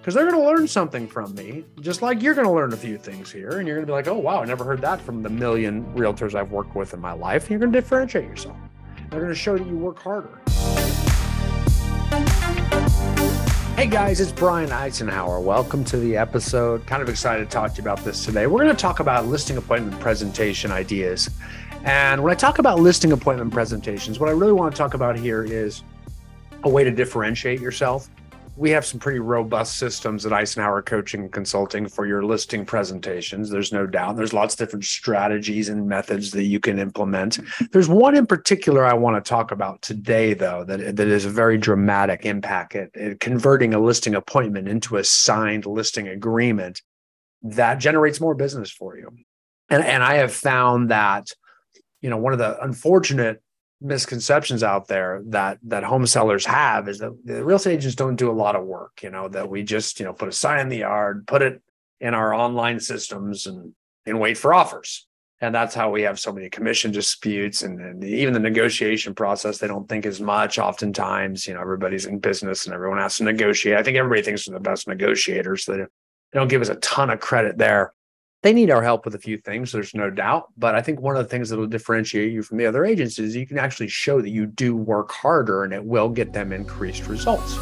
because they're going to learn something from me, just like you're going to learn a few things here. And you're going to be like, oh, wow, I never heard that from the million realtors I've worked with in my life. And you're going to differentiate yourself. They're going to show that you work harder. Hey guys, it's Brian Icenhower. Welcome to the episode. Kind of excited to talk to you about this today. We're going to talk about listing appointment presentation ideas. And when I talk about listing appointment presentations, what I really want to talk about here is a way to differentiate yourself we have some pretty robust systems at Icenhower Coaching and Consulting for your listing presentations. There's no doubt. There's lots of different strategies and methods that you can implement. There's one in particular I want to talk about today, though, that, that is a very dramatic impact at, at converting a listing appointment into a signed listing agreement that generates more business for you. And, and I have found that, you know, one of the unfortunate misconceptions out there that that home sellers have is that the real estate agents don't do a lot of work you know that we just you know put a sign in the yard put it in our online systems and and wait for offers. And that's how we have so many commission disputes and, and even the negotiation process they don't think as much oftentimes you know everybody's in business and everyone has to negotiate. I think everybody thinks they're the best negotiators they don't give us a ton of credit there they need our help with a few things, there's no doubt. But I think one of the things that will differentiate you from the other agents is you can actually show that you do work harder and it will get them increased results.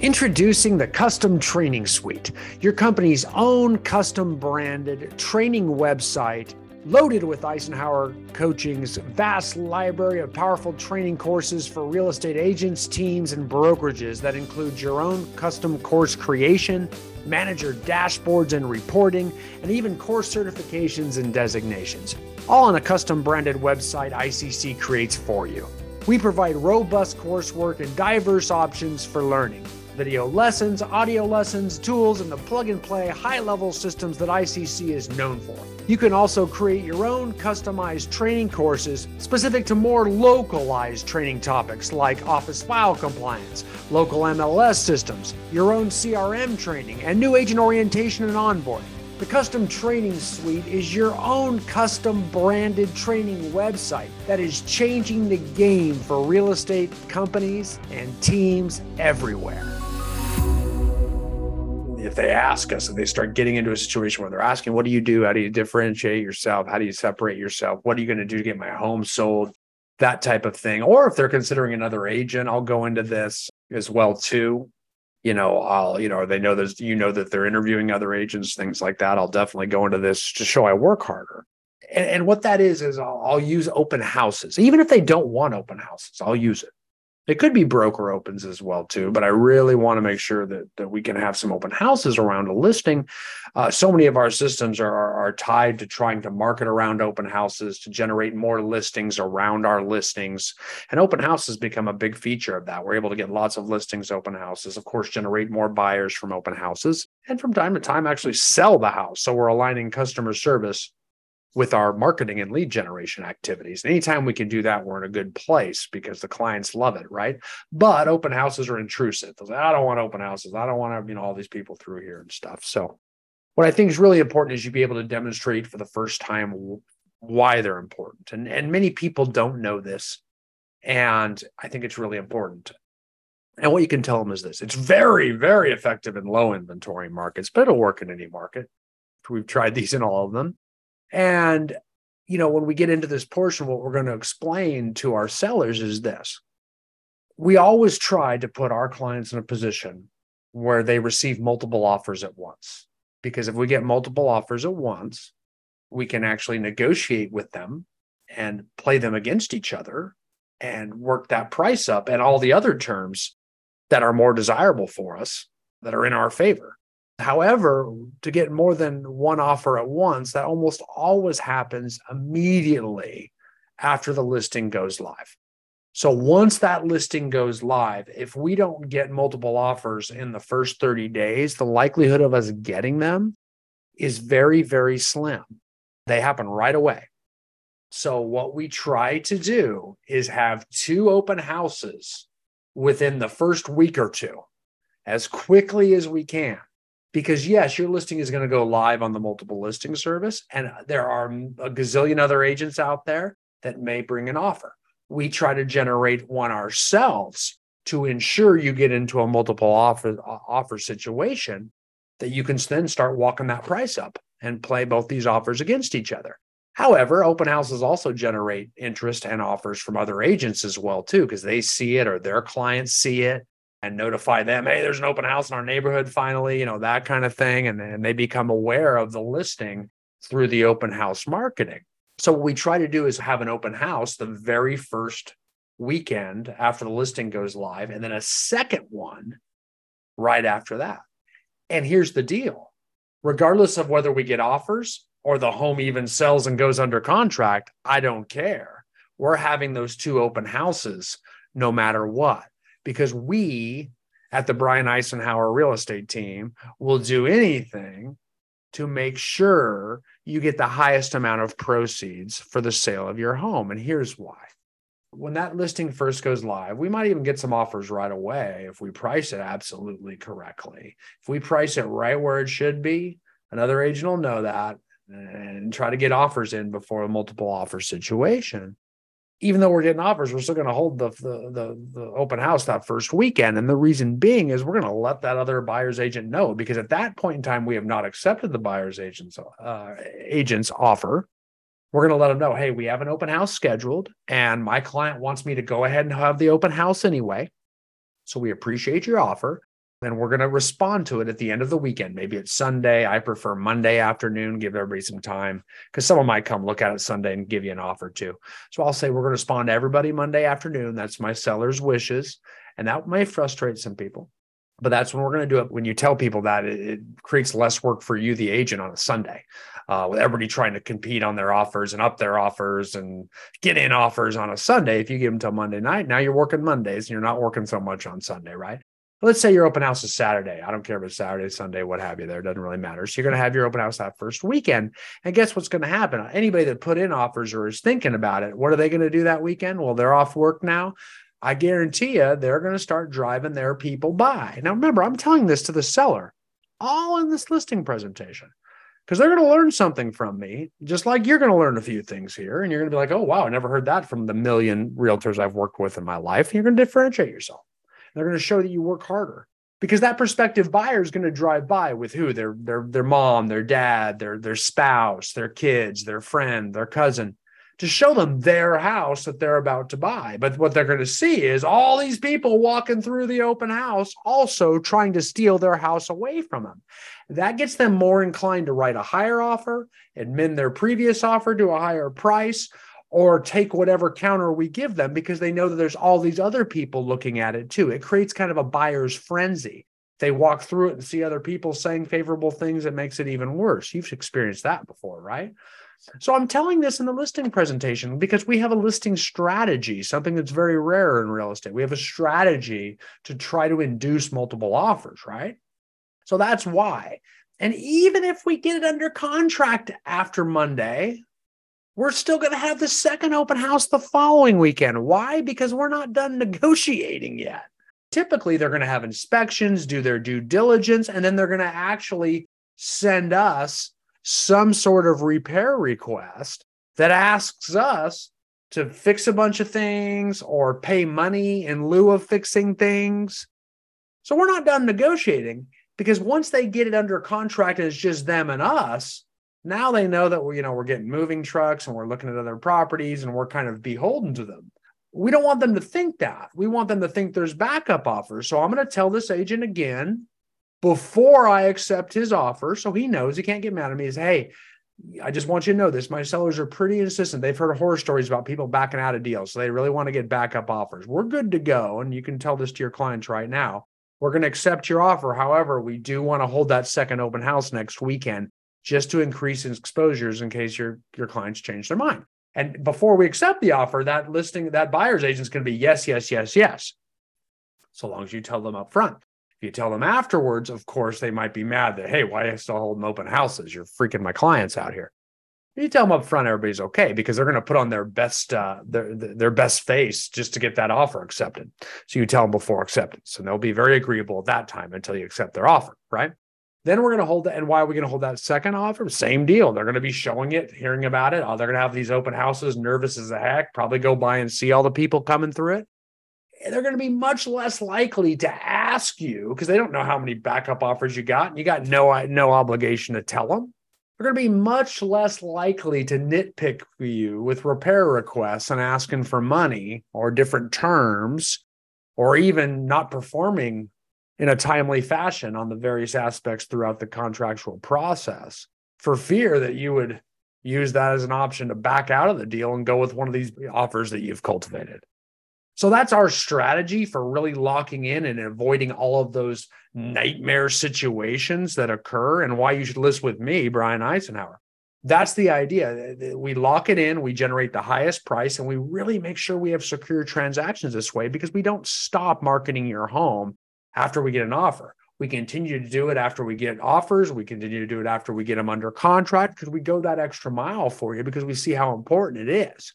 Introducing the Custom Training Suite, your company's own custom branded training website loaded with Icenhower Coaching's vast library of powerful training courses for real estate agents, teams, and brokerages that include your own custom course creation, manager dashboards and reporting, and even course certifications and designations, all on a custom branded website ICC creates for you. We provide robust coursework and diverse options for learning video lessons, audio lessons, tools, and the plug and play high level systems that ICC is known for. You can also create your own customized training courses specific to more localized training topics like office file compliance, local MLS systems, your own CRM training, and new agent orientation and onboarding. The Custom Training Suite is your own custom branded training website that is changing the game for real estate companies and teams everywhere if they ask us and they start getting into a situation where they're asking, what do you do? How do you differentiate yourself? How do you separate yourself? What are you going to do to get my home sold? That type of thing. Or if they're considering another agent, I'll go into this as well too. You know, I'll, you know, they know there's, you know, that they're interviewing other agents, things like that. I'll definitely go into this to show I work harder. And, and what that is, is I'll, I'll use open houses. Even if they don't want open houses, I'll use it. It could be broker opens as well too, but I really want to make sure that that we can have some open houses around a listing. Uh, so many of our systems are, are, are tied to trying to market around open houses to generate more listings around our listings, and open houses become a big feature of that. We're able to get lots of listings, open houses, of course, generate more buyers from open houses, and from time to time actually sell the house. So we're aligning customer service with our marketing and lead generation activities. And anytime we can do that, we're in a good place because the clients love it, right? But open houses are intrusive. Say, I don't want open houses. I don't want to, you know, all these people through here and stuff. So what I think is really important is you be able to demonstrate for the first time why they're important. And, and many people don't know this. And I think it's really important. And what you can tell them is this it's very, very effective in low inventory markets, but it'll work in any market. We've tried these in all of them. And, you know, when we get into this portion, what we're going to explain to our sellers is this we always try to put our clients in a position where they receive multiple offers at once. Because if we get multiple offers at once, we can actually negotiate with them and play them against each other and work that price up and all the other terms that are more desirable for us that are in our favor. However, to get more than one offer at once, that almost always happens immediately after the listing goes live. So once that listing goes live, if we don't get multiple offers in the first 30 days, the likelihood of us getting them is very, very slim. They happen right away. So what we try to do is have two open houses within the first week or two as quickly as we can because yes, your listing is going to go live on the multiple listing service, and there are a gazillion other agents out there that may bring an offer. We try to generate one ourselves to ensure you get into a multiple offer uh, offer situation that you can then start walking that price up and play both these offers against each other. However, open houses also generate interest and offers from other agents as well too because they see it or their clients see it and notify them, hey, there's an open house in our neighborhood finally, you know, that kind of thing and then they become aware of the listing through the open house marketing. So what we try to do is have an open house the very first weekend after the listing goes live and then a second one right after that. And here's the deal regardless of whether we get offers or the home even sells and goes under contract, I don't care. We're having those two open houses no matter what, because we at the Brian Icenhower real estate team will do anything to make sure you get the highest amount of proceeds for the sale of your home. And here's why when that listing first goes live, we might even get some offers right away if we price it absolutely correctly. If we price it right where it should be, another agent will know that and try to get offers in before a multiple offer situation. Even though we're getting offers, we're still going to hold the, the, the the open house that first weekend, and the reason being is we're going to let that other buyer's agent know because at that point in time we have not accepted the buyer's agent's uh, agent's offer. We're going to let them know hey we have an open house scheduled and my client wants me to go ahead and have the open house anyway. So we appreciate your offer and we're going to respond to it at the end of the weekend. Maybe it's sunday. I prefer monday afternoon give everybody some time because someone might come look at it sunday and give you an offer too. So i'll say we're going to respond to everybody monday afternoon. That's my seller's wishes. And that may frustrate some people. But that's when we're going to do it. When you tell people that it, it creates less work for you the agent on a sunday uh, with everybody trying to compete on their offers and up their offers and get in offers on a Sunday. If you give them till Monday night, now you're working Mondays and you're not working so much on Sunday, right? Let's say your open house is Saturday. I don't care if it's Saturday, Sunday, what have you there. It doesn't really matter. So you're going to have your open house that first weekend. And guess what's going to happen? Anybody that put in offers or is thinking about it, what are they going to do that weekend? Well, they're off work now. I guarantee you they're going to start driving their people by. Now, remember, I'm telling this to the seller all in this listing presentation because they're going to learn something from me, just like you're going to learn a few things here. And you're going to be like, oh, wow, I never heard that from the million realtors I've worked with in my life. And you're going to differentiate yourself. They're going to show that you work harder because that prospective buyer is going to drive by with who their their their mom, their dad, their their spouse, their kids, their friend, their cousin to show them their house that they're about to buy. But what they're going to see is all these people walking through the open house also trying to steal their house away from them. That gets them more inclined to write a higher offer, amend their previous offer to a higher price, or take whatever counter we give them because they know that there's all these other people looking at it too. It creates kind of a buyer's frenzy. They walk through it and see other people saying favorable things, it makes it even worse. You've experienced that before, right? So I'm telling this in the listing presentation because we have a listing strategy, something that's very rare in real estate. We have a strategy to try to induce multiple offers, right? So that's why. And even if we get it under contract after Monday, we're still going to have the second open house the following weekend. Why? Because we're not done negotiating yet. Typically, they're going to have inspections, do their due diligence, and then they're going to actually send us some sort of repair request that asks us to fix a bunch of things or pay money in lieu of fixing things. So we're not done negotiating because once they get it under contract and it's just them and us, now they know that we're, you know, we're getting moving trucks and we're looking at other properties and we're kind of beholden to them. We don't want them to think that. We want them to think there's backup offers. So I'm going to tell this agent again before I accept his offer. So he knows he can't get mad at me. Is hey, I just want you to know this. My sellers are pretty insistent. They've heard horror stories about people backing out of deals. So they really want to get backup offers. We're good to go. And you can tell this to your clients right now. We're going to accept your offer. However, we do want to hold that second open house next weekend just to increase exposures in case your, your clients change their mind. And before we accept the offer, that listing, that buyer's agent is going to be yes, yes, yes, yes. So long as you tell them up front. If you tell them afterwards, of course, they might be mad that, hey, why are you still holding open houses? You're freaking my clients out here. If You tell them up front, everybody's okay because they're going to put on their best uh, their their best face just to get that offer accepted. So you tell them before acceptance, and they'll be very agreeable at that time until you accept their offer, right? Then we're going to hold that. And why are we going to hold that second offer? Same deal. They're going to be showing it, hearing about it. Oh, they're going to have these open houses, nervous as a heck. Probably go by and see all the people coming through it they're going to be much less likely to ask you because they don't know how many backup offers you got and you got no no obligation to tell them they're going to be much less likely to nitpick you with repair requests and asking for money or different terms or even not performing in a timely fashion on the various aspects throughout the contractual process for fear that you would use that as an option to back out of the deal and go with one of these offers that you've cultivated. So that's our strategy for really locking in and avoiding all of those nightmare situations that occur and why you should list with me, Brian Icenhower. That's the idea. We lock it in, we generate the highest price, and we really make sure we have secure transactions this way because we don't stop marketing your home after we get an offer. We continue to do it after we get offers. We continue to do it after we get them under contract because we go that extra mile for you because we see how important it is.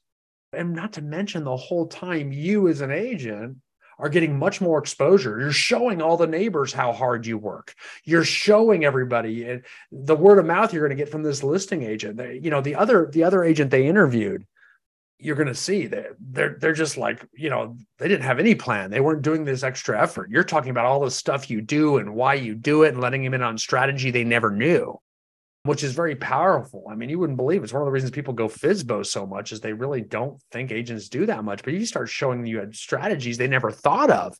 And not to mention the whole time you as an agent are getting much more exposure. You're showing all the neighbors how hard you work. You're showing everybody and the word of mouth you're going to get from this listing agent. They, you know, the other the other agent they interviewed, you're going to see that they're they're just like, you know, they didn't have any plan. They weren't doing this extra effort. You're talking about all the stuff you do and why you do it and letting them in on strategy they never knew which is very powerful. I mean, you wouldn't believe it. it's one of the reasons people go FSBO so much is they really don't think agents do that much. But you start showing you had strategies they never thought of.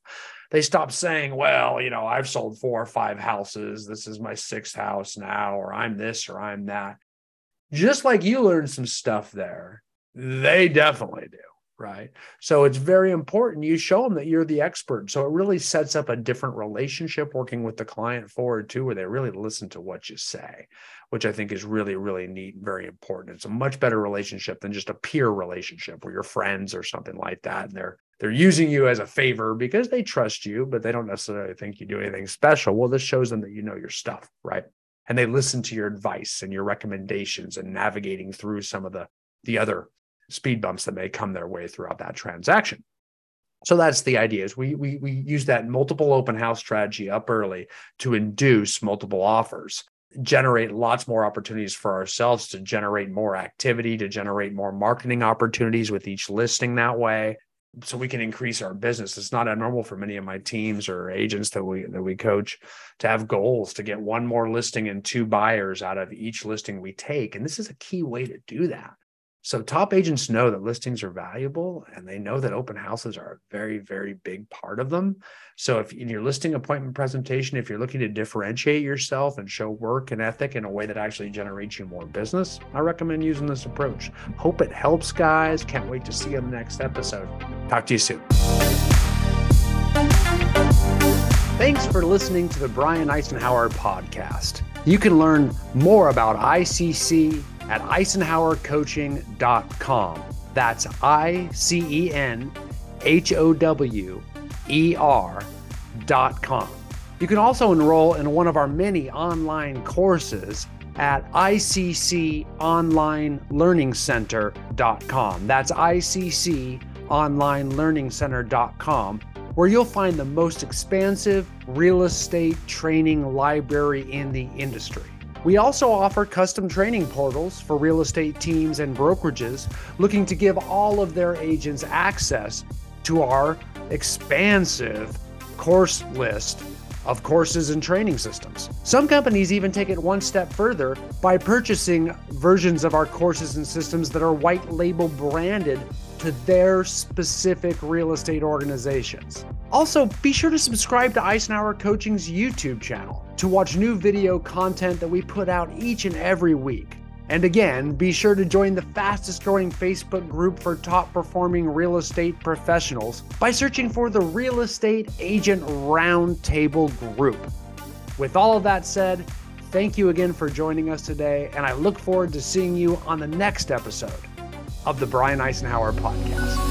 They stop saying, well, you know, I've sold four or five houses. This is my sixth house now, or I'm this or I'm that. Just like you learned some stuff there, they definitely do right? So it's very important you show them that you're the expert. So it really sets up a different relationship working with the client forward too, where they really listen to what you say, which I think is really, really neat and very important. It's a much better relationship than just a peer relationship where you're friends or something like that. And they're they're using you as a favor because they trust you, but they don't necessarily think you do anything special. Well, this shows them that you know your stuff, right? And they listen to your advice and your recommendations and navigating through some of the the other speed bumps that may come their way throughout that transaction. So that's the idea is we, we, we use that multiple open house strategy up early to induce multiple offers, generate lots more opportunities for ourselves to generate more activity, to generate more marketing opportunities with each listing that way. So we can increase our business. It's not abnormal for many of my teams or agents that we that we coach to have goals to get one more listing and two buyers out of each listing we take. And this is a key way to do that so top agents know that listings are valuable and they know that open houses are a very, very big part of them. So if in your listing appointment presentation, if you're looking to differentiate yourself and show work and ethic in a way that actually generates you more business, I recommend using this approach. Hope it helps, guys. Can't wait to see you in the next episode. Talk to you soon. Thanks for listening to the Brian Icenhower podcast. You can learn more about ICC at IcenhowerCoaching.com. That's I C E N H O W E R.com. You can also enroll in one of our many online courses at icconlinelearningcenter.com. That's icconlinelearningcenter.com, where you'll find the most expansive real estate training library in the industry. We also offer custom training portals for real estate teams and brokerages looking to give all of their agents access to our expansive course list of courses and training systems. Some companies even take it one step further by purchasing versions of our courses and systems that are white label branded to their specific real estate organizations. Also, be sure to subscribe to Icenhower Coaching's YouTube channel to watch new video content that we put out each and every week. And again, be sure to join the fastest growing Facebook group for top performing real estate professionals by searching for the Real Estate Agent Roundtable Group. With all of that said, thank you again for joining us today, and I look forward to seeing you on the next episode of the Brian Icenhower Podcast.